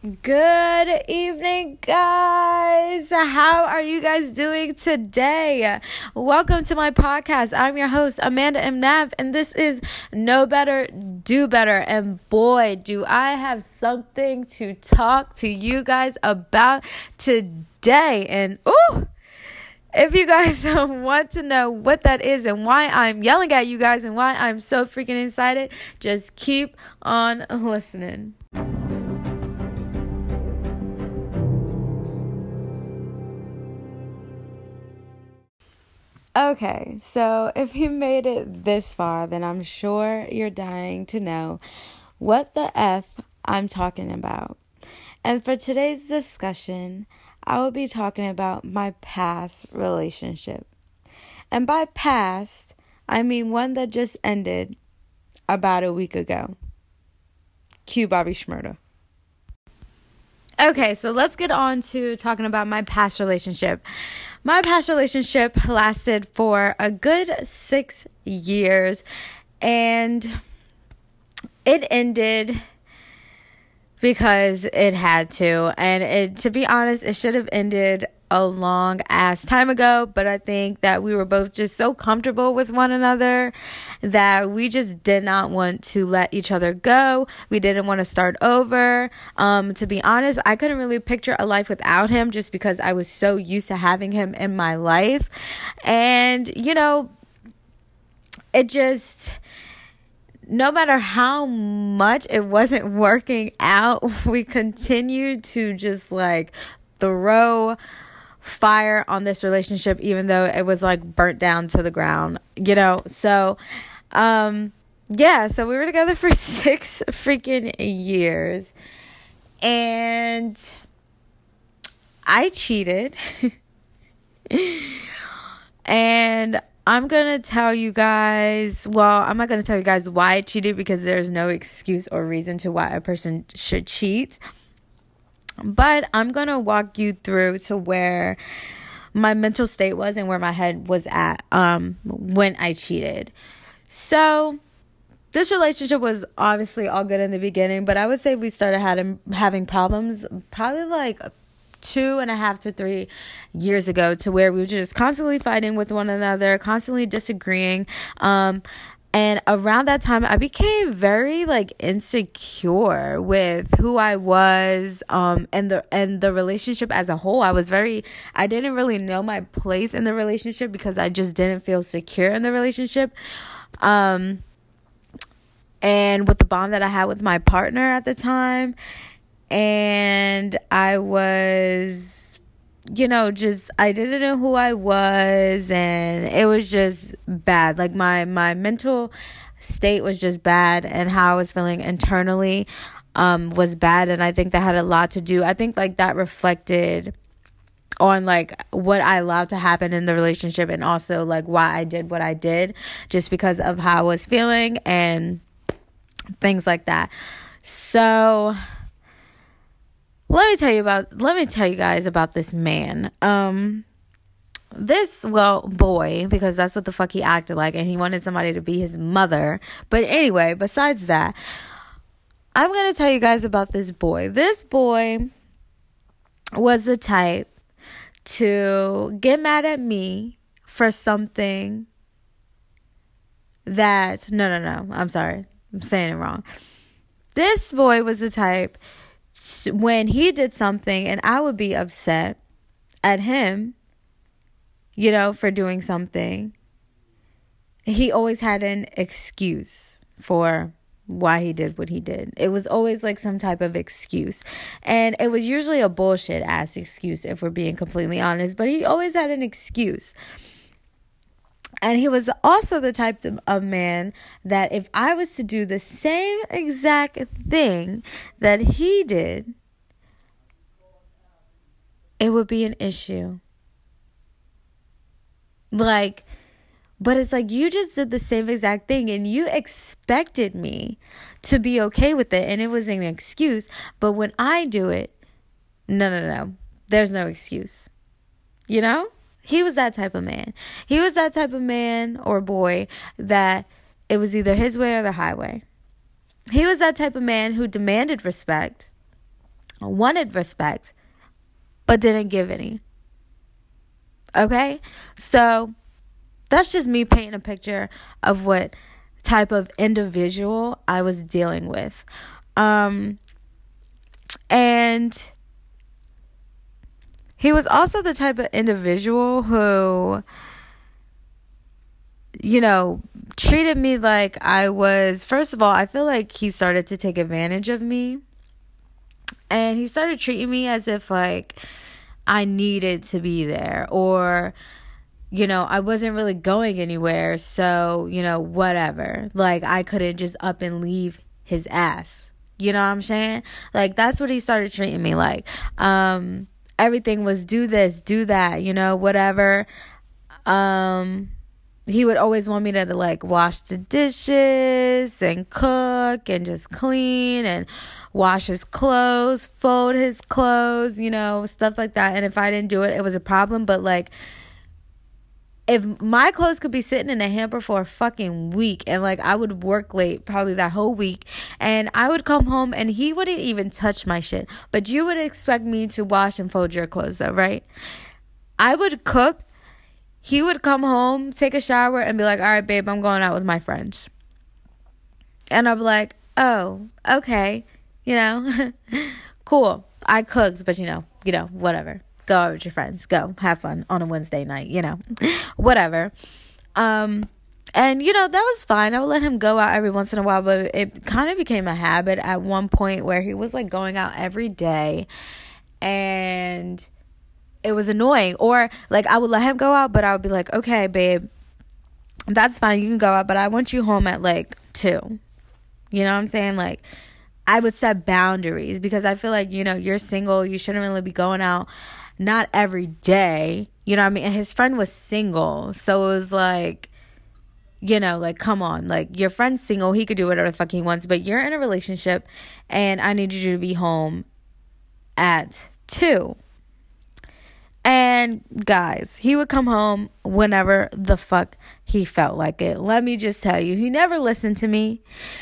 Good evening, guys. How are you guys doing today? Welcome to my podcast. I'm your host, Amanda M. Nav, and this is Know Better, Do Better. And boy, do I have something to talk to you guys about today. And ooh, if you guys want to know what that is and why I'm yelling at you guys and why I'm so freaking excited, just keep on listening. Okay, so if you made it this far, then I'm sure you're dying to know what the F I'm talking about. And for today's discussion, I will be talking about my past relationship. And by past, I mean one that just ended about a week ago. Cue Bobby Shmurda. Okay, so let's get on to talking about my past relationship. My past relationship lasted for a good six years and it ended because it had to. And it, to be honest, it should have ended a long ass time ago, but I think that we were both just so comfortable with one another that we just did not want to let each other go. We didn't want to start over. Um, to be honest, I couldn't really picture a life without him just because I was so used to having him in my life. And, you know, it just no matter how much it wasn't working out, we continued to just like throw fire on this relationship even though it was like burnt down to the ground, you know? So, um, yeah, so we were together for six freaking years. And I cheated. and I'm going to tell you guys, well, I'm not going to tell you guys why I cheated because there's no excuse or reason to why a person should cheat. But I'm going to walk you through to where my mental state was and where my head was at um when I cheated. So, this relationship was obviously all good in the beginning, but I would say we started having having problems probably like two and a half to three years ago to where we were just constantly fighting with one another, constantly disagreeing. Um, and around that time, I became very like insecure with who I was, um, and the and the relationship as a whole. I was very, I didn't really know my place in the relationship because I just didn't feel secure in the relationship. Um, and with the bond that I had with my partner at the time, and I was, you know, just I didn't know who I was, and it was just bad. Like my my mental state was just bad, and how I was feeling internally um, was bad, and I think that had a lot to do. I think like that reflected on like what I allowed to happen in the relationship and also like why I did what I did just because of how I was feeling and things like that. So let me tell you about let me tell you guys about this man. Um this well boy because that's what the fuck he acted like and he wanted somebody to be his mother. But anyway, besides that, I'm going to tell you guys about this boy. This boy was the type to get mad at me for something that no no no, I'm sorry. I'm saying it wrong. This boy was the type when he did something and I would be upset at him, you know, for doing something, he always had an excuse for why he did what he did. It was always like some type of excuse. And it was usually a bullshit ass excuse, if we're being completely honest, but he always had an excuse. And he was also the type of man that if I was to do the same exact thing that he did, it would be an issue. Like, but it's like you just did the same exact thing and you expected me to be okay with it and it was an excuse. But when I do it, no, no, no, there's no excuse. You know? He was that type of man. He was that type of man or boy that it was either his way or the highway. He was that type of man who demanded respect wanted respect, but didn't give any. Okay? So that's just me painting a picture of what type of individual I was dealing with. Um, and he was also the type of individual who, you know, treated me like I was, first of all, I feel like he started to take advantage of me. And he started treating me as if, like, I needed to be there or you know, I wasn't really going anywhere, so, you know, whatever. Like I couldn't just up and leave his ass. You know what I'm saying? Like that's what he started treating me like. Um everything was do this, do that, you know, whatever. Um he would always want me to like wash the dishes and cook and just clean and wash his clothes, fold his clothes, you know, stuff like that. And if I didn't do it, it was a problem. But like, if my clothes could be sitting in a hamper for a fucking week and like I would work late probably that whole week and I would come home and he wouldn't even touch my shit. But you would expect me to wash and fold your clothes though, right? I would cook. He would come home, take a shower, and be like, all right, babe, I'm going out with my friends. And I'm like, oh, okay you know? cool. I cooked, but you know, you know, whatever. Go out with your friends. Go have fun on a Wednesday night, you know. whatever. Um and you know, that was fine. I would let him go out every once in a while, but it kind of became a habit at one point where he was like going out every day and it was annoying. Or like I would let him go out, but I would be like, "Okay, babe, that's fine. You can go out, but I want you home at like 2." You know what I'm saying? Like I would set boundaries because I feel like, you know, you're single, you shouldn't really be going out not every day. You know what I mean? And his friend was single. So it was like, you know, like, come on. Like, your friend's single. He could do whatever the fuck he wants. But you're in a relationship and I need you to be home at two. And guys, he would come home whenever the fuck he felt like it. Let me just tell you, he never listened to me.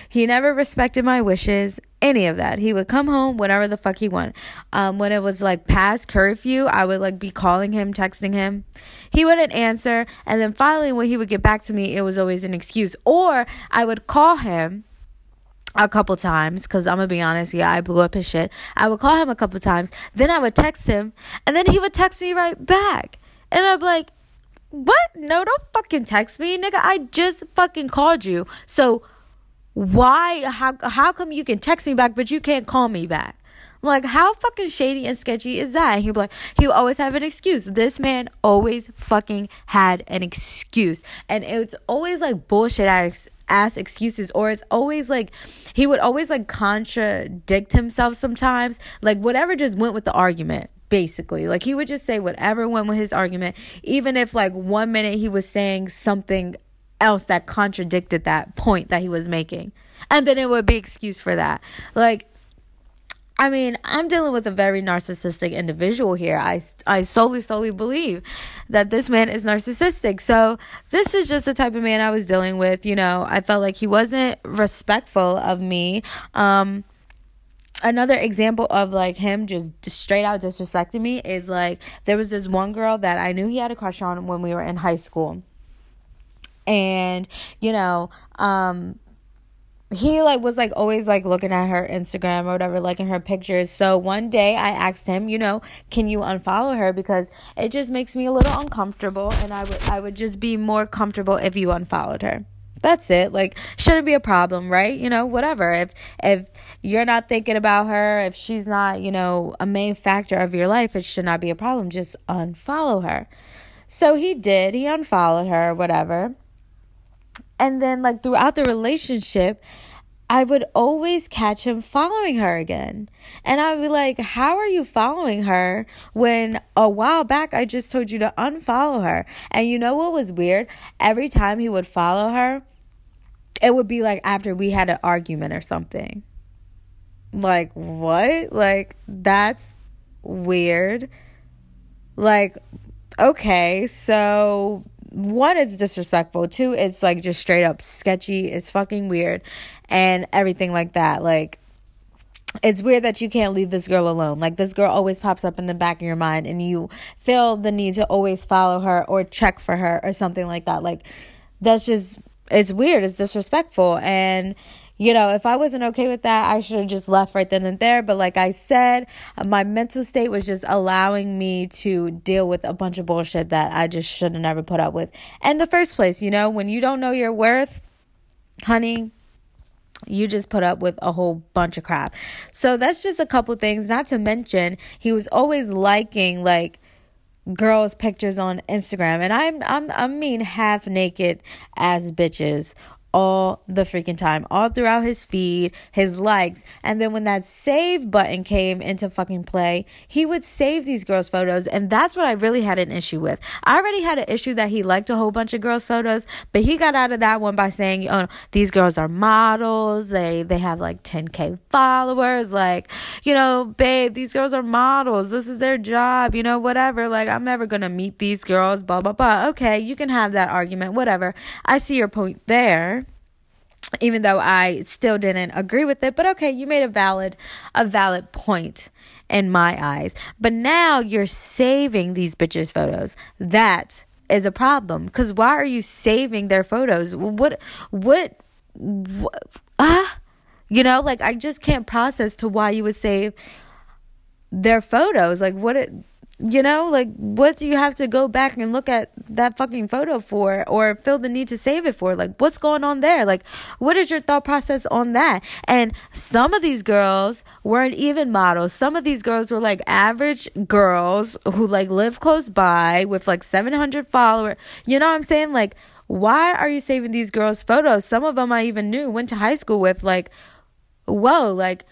He never respected my wishes, any of that. He would come home whenever the fuck he wanted. Um, when it was like past curfew, I would like be calling him, texting him. He wouldn't answer. And then finally, when he would get back to me, it was always an excuse. Or I would call him a couple times because I'm gonna be honest, yeah, I blew up his shit. I would call him a couple times, then I would text him, and then he would text me right back, and I'm like, "What? No, don't fucking text me, nigga. I just fucking called you. So why? How? How come you can text me back but you can't call me back?" I'm like, how fucking shady and sketchy is that? He'd be like, he always have an excuse. This man always fucking had an excuse. And it's always like bullshit ass ass excuses or it's always like he would always like contradict himself sometimes like whatever just went with the argument basically like he would just say whatever went with his argument even if like one minute he was saying something else that contradicted that point that he was making and then it would be excuse for that like I mean, I'm dealing with a very narcissistic individual here. I, I solely, solely believe that this man is narcissistic. So, this is just the type of man I was dealing with. You know, I felt like he wasn't respectful of me. Um, another example of like him just straight out disrespecting me is like there was this one girl that I knew he had a crush on when we were in high school. And, you know, um, he like was like always like looking at her Instagram or whatever, liking her pictures. So one day I asked him, you know, can you unfollow her because it just makes me a little uncomfortable and I would I would just be more comfortable if you unfollowed her. That's it. Like shouldn't be a problem, right? You know, whatever. If if you're not thinking about her, if she's not, you know, a main factor of your life, it should not be a problem. Just unfollow her. So he did. He unfollowed her, whatever. And then, like, throughout the relationship, I would always catch him following her again. And I would be like, How are you following her when a while back I just told you to unfollow her? And you know what was weird? Every time he would follow her, it would be like after we had an argument or something. Like, what? Like, that's weird. Like, okay, so one it's disrespectful. Two it's like just straight up sketchy. It's fucking weird. And everything like that. Like it's weird that you can't leave this girl alone. Like this girl always pops up in the back of your mind and you feel the need to always follow her or check for her or something like that. Like that's just it's weird, it's disrespectful. And you know, if I wasn't okay with that, I should have just left right then and there. But like I said, my mental state was just allowing me to deal with a bunch of bullshit that I just should have never put up with in the first place. You know, when you don't know your worth, honey, you just put up with a whole bunch of crap. So that's just a couple things. Not to mention, he was always liking like girls' pictures on Instagram, and I'm I'm I mean half naked as bitches all the freaking time, all throughout his feed, his likes. And then when that save button came into fucking play, he would save these girls' photos. And that's what I really had an issue with. I already had an issue that he liked a whole bunch of girls' photos, but he got out of that one by saying, oh, these girls are models. They, they have like 10K followers. Like, you know, babe, these girls are models. This is their job, you know, whatever. Like, I'm never going to meet these girls, blah, blah, blah. Okay, you can have that argument, whatever. I see your point there even though I still didn't agree with it. But okay, you made a valid a valid point in my eyes. But now you're saving these bitches' photos. That is a problem. Cause why are you saving their photos? What what, what ah you know, like I just can't process to why you would save their photos. Like what it you know, like what do you have to go back and look at that fucking photo for or feel the need to save it for? Like what's going on there? Like what is your thought process on that? And some of these girls weren't even models. Some of these girls were like average girls who like live close by with like 700 followers. You know what I'm saying? Like why are you saving these girls photos? Some of them I even knew went to high school with like whoa, like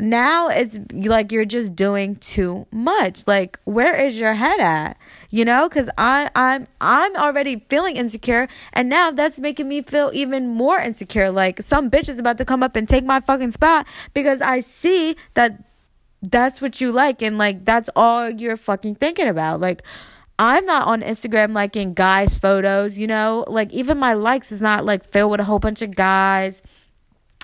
now it's like you're just doing too much like where is your head at you know because i i'm i'm already feeling insecure and now that's making me feel even more insecure like some bitch is about to come up and take my fucking spot because i see that that's what you like and like that's all you're fucking thinking about like I'm not on Instagram liking guys' photos, you know? Like even my likes is not like filled with a whole bunch of guys.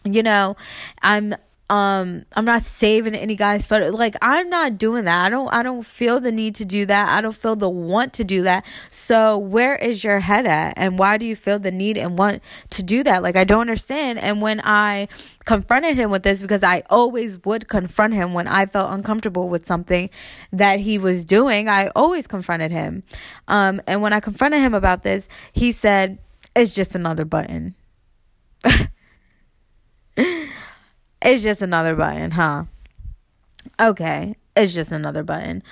You know, I'm um i'm not saving any guy's photo. Like i'm not doing that. I don't i don't feel the need to do that. I don't feel the want to do that. So where is your head at? And why do you feel the need and want to do that? Like i don't understand. And when i confronted him with this because i always would confront him when i felt uncomfortable with something that he was doing i always confronted him. Um and when i confronted him about this he said it's just another button It's just another button, huh? Okay, it's just another button.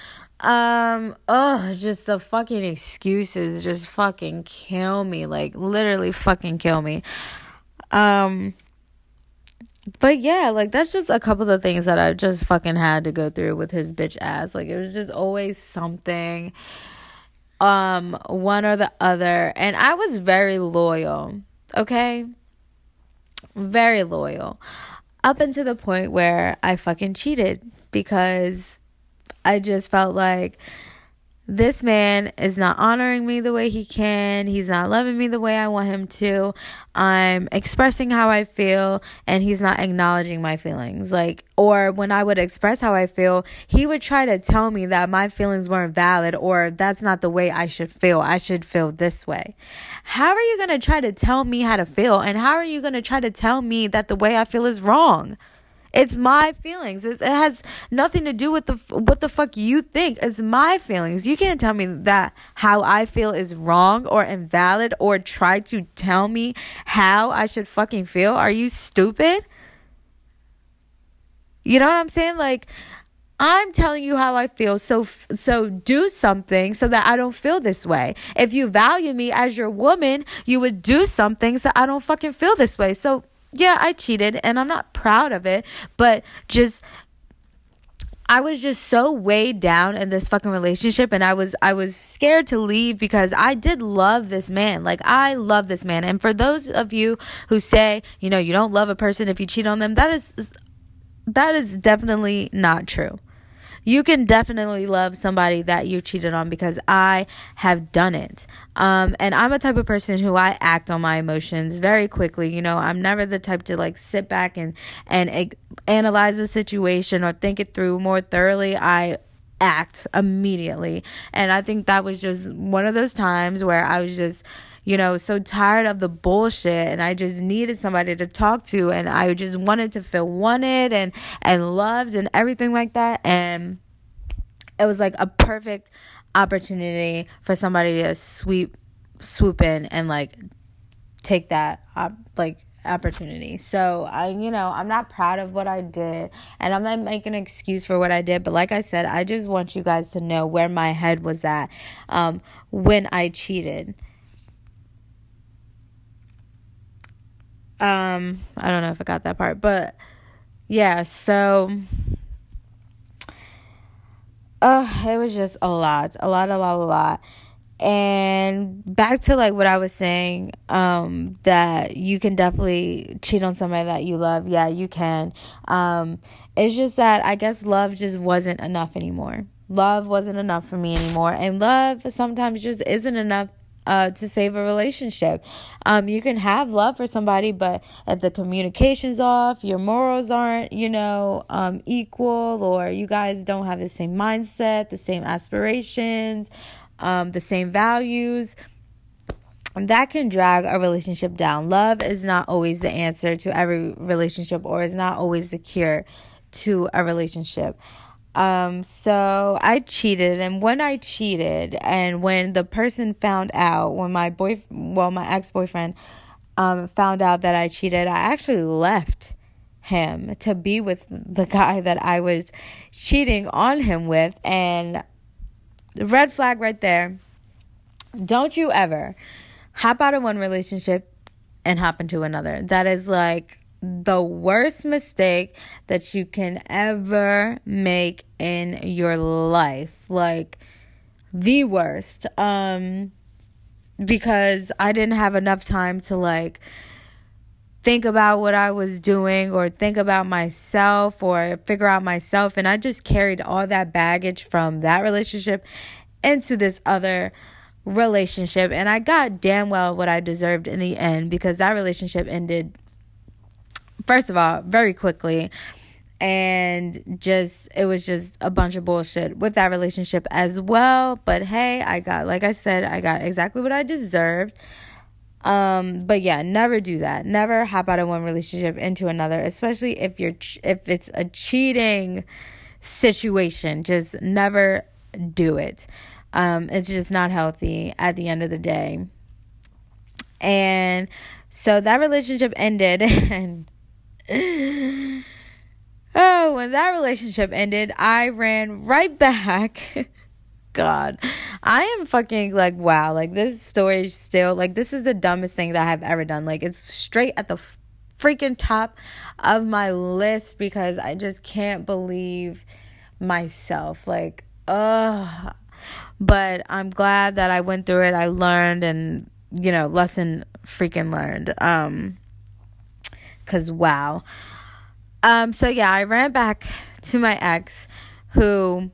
Um, oh, just the fucking excuses just fucking kill me. Like literally fucking kill me. Um but yeah, like that's just a couple of things that I just fucking had to go through with his bitch ass. Like it was just always something um one or the other and I was very loyal. Okay? Very loyal up until the point where I fucking cheated because I just felt like this man is not honoring me the way he can. He's not loving me the way I want him to. I'm expressing how I feel and he's not acknowledging my feelings. Like, or when I would express how I feel, he would try to tell me that my feelings weren't valid or that's not the way I should feel. I should feel this way. How are you going to try to tell me how to feel? And how are you going to try to tell me that the way I feel is wrong? It's my feelings. It, has nothing to do with the what the fuck you think. It's my feelings. You can't tell me that how I feel is wrong or invalid or try to tell me how I should fucking feel. Are you stupid? You know what I'm saying? Like I'm telling you how I feel. So so do something so that I don't feel this way. If you value me as your woman, you would do something so I don't fucking feel this way. So yeah, I cheated and I'm not proud of it, but just I was just so weighed down in this fucking relationship and I was I was scared to leave because I did love this man. Like I love this man. And for those of you who say, you know, you don't love a person if you cheat on them, that is that is definitely not true. You can definitely love somebody that you cheated on because I have done it. Um, and I'm a type of person who I act on my emotions very quickly. You know, I'm never the type to like sit back and and analyze the situation or think it through more thoroughly. I act immediately. And I think that was just one of those times where I was just you know, so tired of the bullshit and I just needed somebody to talk to and I just wanted to feel wanted and and loved and everything like that and it was like a perfect opportunity for somebody to sweep swoop in and like take that like opportunity. So I, you know, I'm not proud of what I did and I'm not making an excuse for what I did, but like I said, I just want you guys to know where my head was at um, when I cheated. Um, I don't know if I got that part, but yeah, so uh it was just a lot, a lot, a lot, a lot. And back to like what i was saying um that you can definitely cheat on somebody that you love. Yeah you can. Um it's just that i guess love just wasn't enough anymore. Love wasn't enough for me anymore. And love sometimes just isn't enough uh, to save a relationship. Um, you can have love for somebody, but if the communication's off, your morals aren't, you know, um, equal, or you guys don't have the same mindset, the same aspirations, um, the same values, that can drag a relationship down. Love is not always the answer to every relationship, or is not always the cure to a relationship. Um, so I cheated, and when I cheated, and when the person found out, when my boy, well, my ex boyfriend, um, found out that I cheated, I actually left him to be with the guy that I was cheating on him with, and the red flag right there. Don't you ever hop out of one relationship and hop into another. That is like the worst mistake that you can ever make in your life. Like the worst. Um because I didn't have enough time to like think about what I was doing or think about myself or figure out myself. And I just carried all that baggage from that relationship into this other relationship. And I got damn well what I deserved in the end because that relationship ended, first of all, very quickly. And just, it was just a bunch of bullshit with that relationship as well. But hey, I got, like I said, I got exactly what I deserved. Um, but yeah, never do that. Never hop out of one relationship into another, especially if you're if it's a cheating situation. Just never do it. Um, it's just not healthy at the end of the day. And so that relationship ended and oh, when that relationship ended, I ran right back God. I am fucking like, wow. Like, this story is still, like, this is the dumbest thing that I've ever done. Like, it's straight at the freaking top of my list because I just can't believe myself. Like, ugh. But I'm glad that I went through it. I learned and, you know, lesson freaking learned. Um, cause wow. Um, so yeah, I ran back to my ex who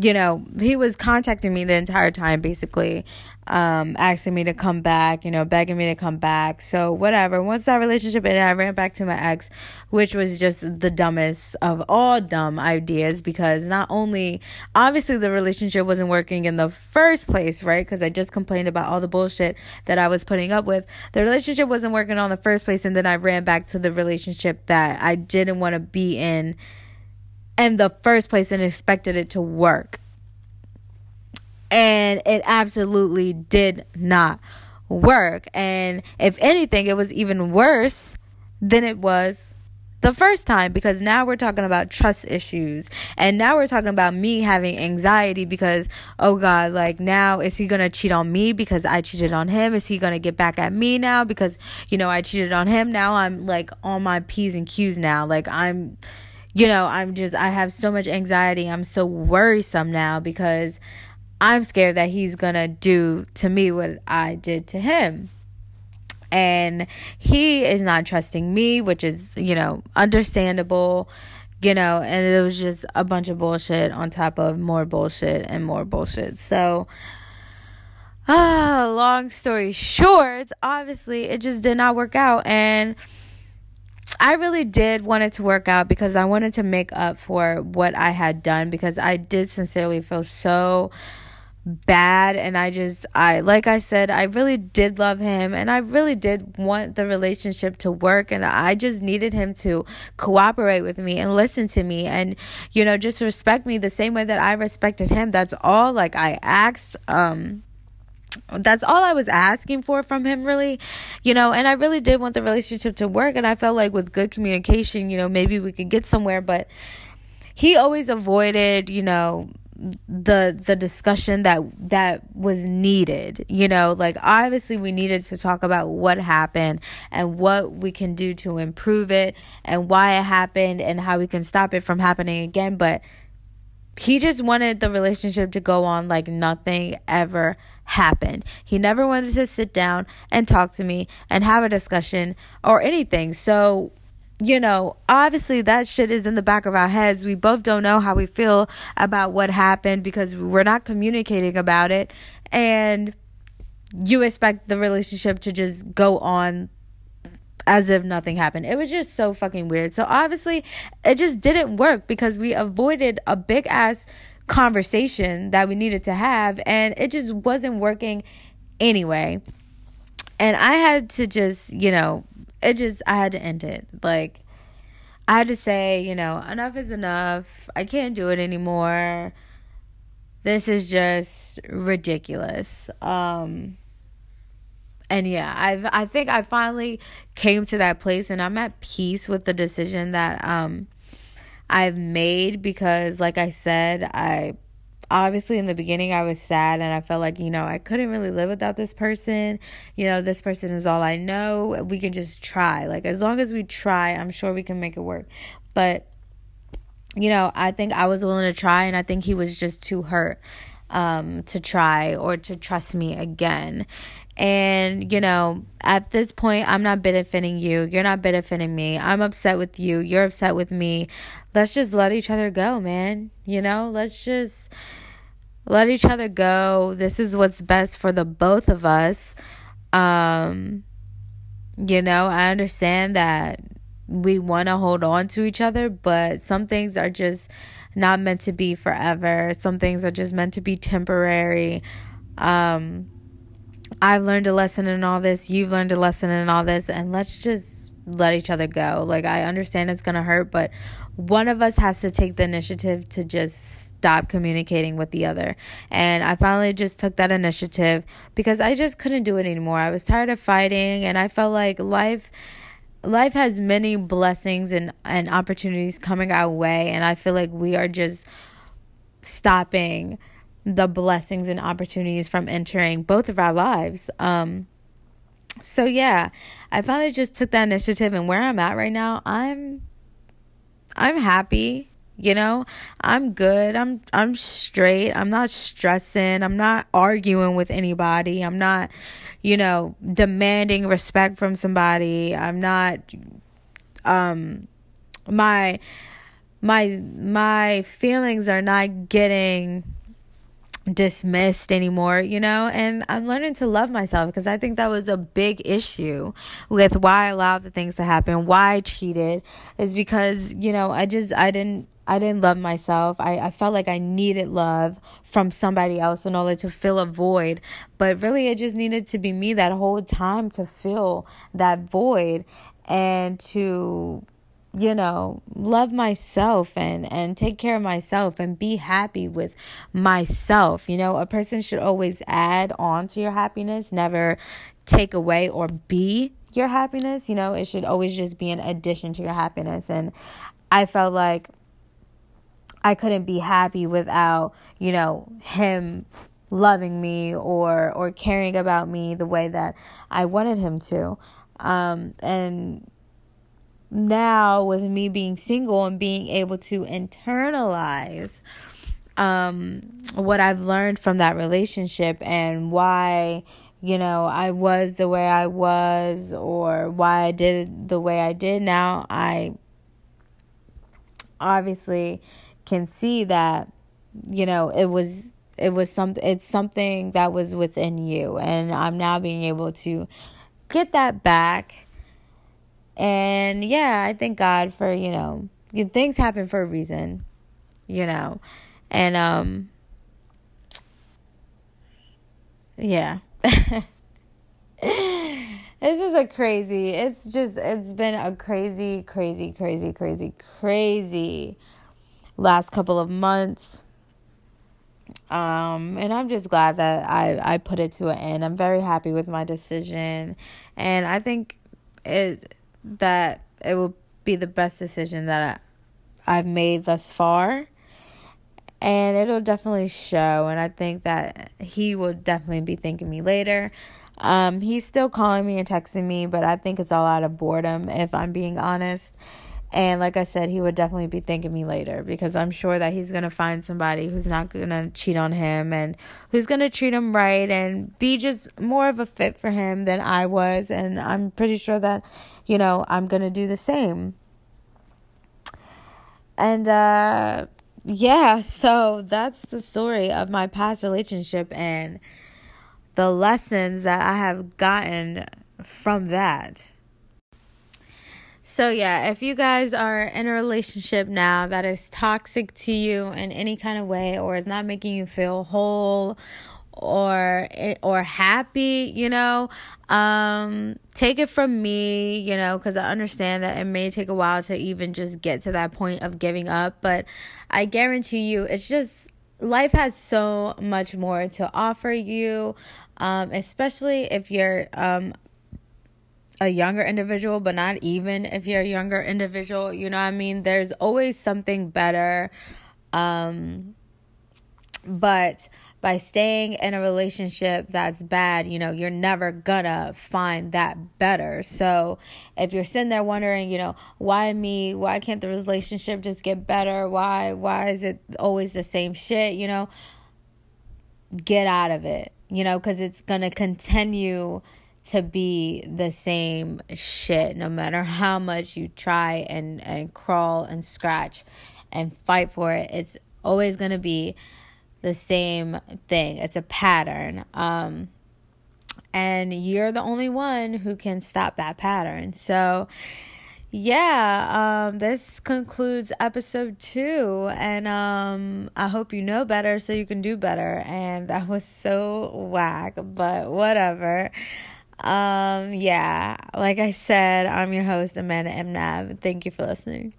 you know, he was contacting me the entire time, basically, um, asking me to come back, you know, begging me to come back. So, whatever. Once that relationship ended, I ran back to my ex, which was just the dumbest of all dumb ideas because not only, obviously, the relationship wasn't working in the first place, right? Because I just complained about all the bullshit that I was putting up with. The relationship wasn't working on the first place, and then I ran back to the relationship that I didn't want to be in in the first place and expected it to work. And it absolutely did not work. And if anything, it was even worse than it was the first time because now we're talking about trust issues and now we're talking about me having anxiety because oh god like now is he gonna cheat on me because i cheated on him is he gonna get back at me now because you know i cheated on him now i'm like on my p's and q's now like i'm you know, I'm just, I have so much anxiety. I'm so worrisome now because I'm scared that he's going to do to me what I did to him. And he is not trusting me, which is, you know, understandable you know, and it was just a bunch of bullshit on top of more bullshit and more bullshit. So, ah, long story short, obviously it just did not work out. And I really did want it to work out because I wanted to make up for what I had done because I did sincerely feel so bad and I just I like I said I really did love him and I really did want the relationship to work and I just needed him to cooperate with me and listen to me and you know just respect me the same way that I respected him. That's all like I asked um that's all I was asking for from him, really, you know. And I really did want the relationship to work, and I felt like with good communication, you know, maybe we could get somewhere. But he always avoided, you know, the the discussion that that was needed you know like obviously we needed to talk about what happened and what we can do to improve it and why it happened and how we can stop it from happening again but he just wanted the relationship to go on like nothing ever happened. He never wanted to sit down and talk to me and have a discussion or anything. So, you know, obviously that shit is in the back of our heads. We both don't know how we feel about what happened because we're not communicating about it. And you expect the relationship to just go on as if nothing happened. It was just so fucking weird. So obviously, it just didn't work because we avoided a big ass conversation that we needed to have and it just wasn't working anyway. And I had to just, you know, it just I had to end it. Like I had to say, you know, enough is enough. I can't do it anymore. This is just ridiculous. Um and yeah, I I think I finally came to that place and I'm at peace with the decision that um I've made because, like I said, I obviously in the beginning I was sad and I felt like, you know, I couldn't really live without this person. You know, this person is all I know. We can just try. Like, as long as we try, I'm sure we can make it work. But, you know, I think I was willing to try and I think he was just too hurt um, to try or to trust me again. And, you know, at this point, I'm not benefiting you. You're not benefiting me. I'm upset with you. You're upset with me. Let's just let each other go, man. You know, let's just let each other go. This is what's best for the both of us. Um, you know, I understand that we want to hold on to each other, but some things are just not meant to be forever. Some things are just meant to be temporary. Um, I've learned a lesson in all this, you've learned a lesson in all this, and let's just let each other go. Like, I understand it's gonna hurt, but one of us has to take the initiative to just stop communicating with the other. And I finally just took that initiative because I just couldn't do it anymore. I was tired of fighting, and I felt like life life has many blessings and, and opportunities coming our way and i feel like we are just stopping the blessings and opportunities from entering both of our lives. Um, so yeah, I finally just took that initiative and where I'm at right now, I'm I'm happy, you know? I'm good. I'm I'm straight. I'm not stressing. I'm not arguing with anybody. I'm not, you know, demanding respect from somebody. I'm not um my my my feelings are not getting dismissed anymore, you know, and I'm learning to love myself because I think that was a big issue with why I allowed the things to happen, why I cheated is because, you know, I just I didn't I didn't love myself. I, I felt like I needed love from somebody else in order to fill a void. But really, it just needed to be me that whole time to fill that void and to you know love myself and and take care of myself and be happy with myself. You know a person should always add on to your happiness never take away or be your happiness. You know it should always just be an addition to your happiness. And i felt like i couldn't be happy without you know him loving me or or caring about me the way that i wanted him to. Um and now with me being single and being able to internalize um what I've learned from that relationship and why you know I was the way I was or why I did the way I did now I obviously can see that you know it was it was something it's something that was within you and I'm now being able to get that back and yeah I thank God for you know things happen for a reason you know. And um yeah. This is a crazy it's just it's been a crazy crazy crazy crazy crazy last couple of months. Um and i'm just glad that i i put it to an end. I'm very happy with my decision. And i think it that it will be the best decision that i've made thus far and it'll definitely show and i think that he will definitely be thanking me later um, he's still calling me and texting me, but I think it's all out of boredom, if I'm being honest. And like I said, he would definitely be thanking me later because I'm sure that he's going to find somebody who's not going to cheat on him and who's going to treat him right and be just more of a fit for him than I was. And I'm pretty sure that, you know, I'm going to do the same. And, uh, yeah, so that's the story of my past relationship and the lessons that I have gotten from that. So, yeah, if you guys are in a relationship now that is toxic to you in any kind of way or is not making you feel whole or or happy you know um take it from me you know cuz i understand that it may take a while to even just get to that point of giving up but i guarantee you it's just life has so much more to offer you um, especially if you're um, a younger individual, but not even if you're a younger individual. You know what I mean? There's always something better. Um, but by staying in a relationship that's bad, you know, you're never gonna find that better. So if you're sitting there wondering, you know, why me? Why can't the relationship just get better? Why why is it always the same shit? You know, get out of it you know, because it's to continue to be the same shit no matter how much you try and, and crawl and scratch and fight for it. It's always going to be the same thing. It's a pattern. Um, and you're the only one who can stop that pattern. So, yeah, um, this concludes episode two, and um, I hope you know better so you can do better. And that was so whack, but whatever. Um, yeah, like I said, I'm your host, Amanda M. Nav. Thank you for listening.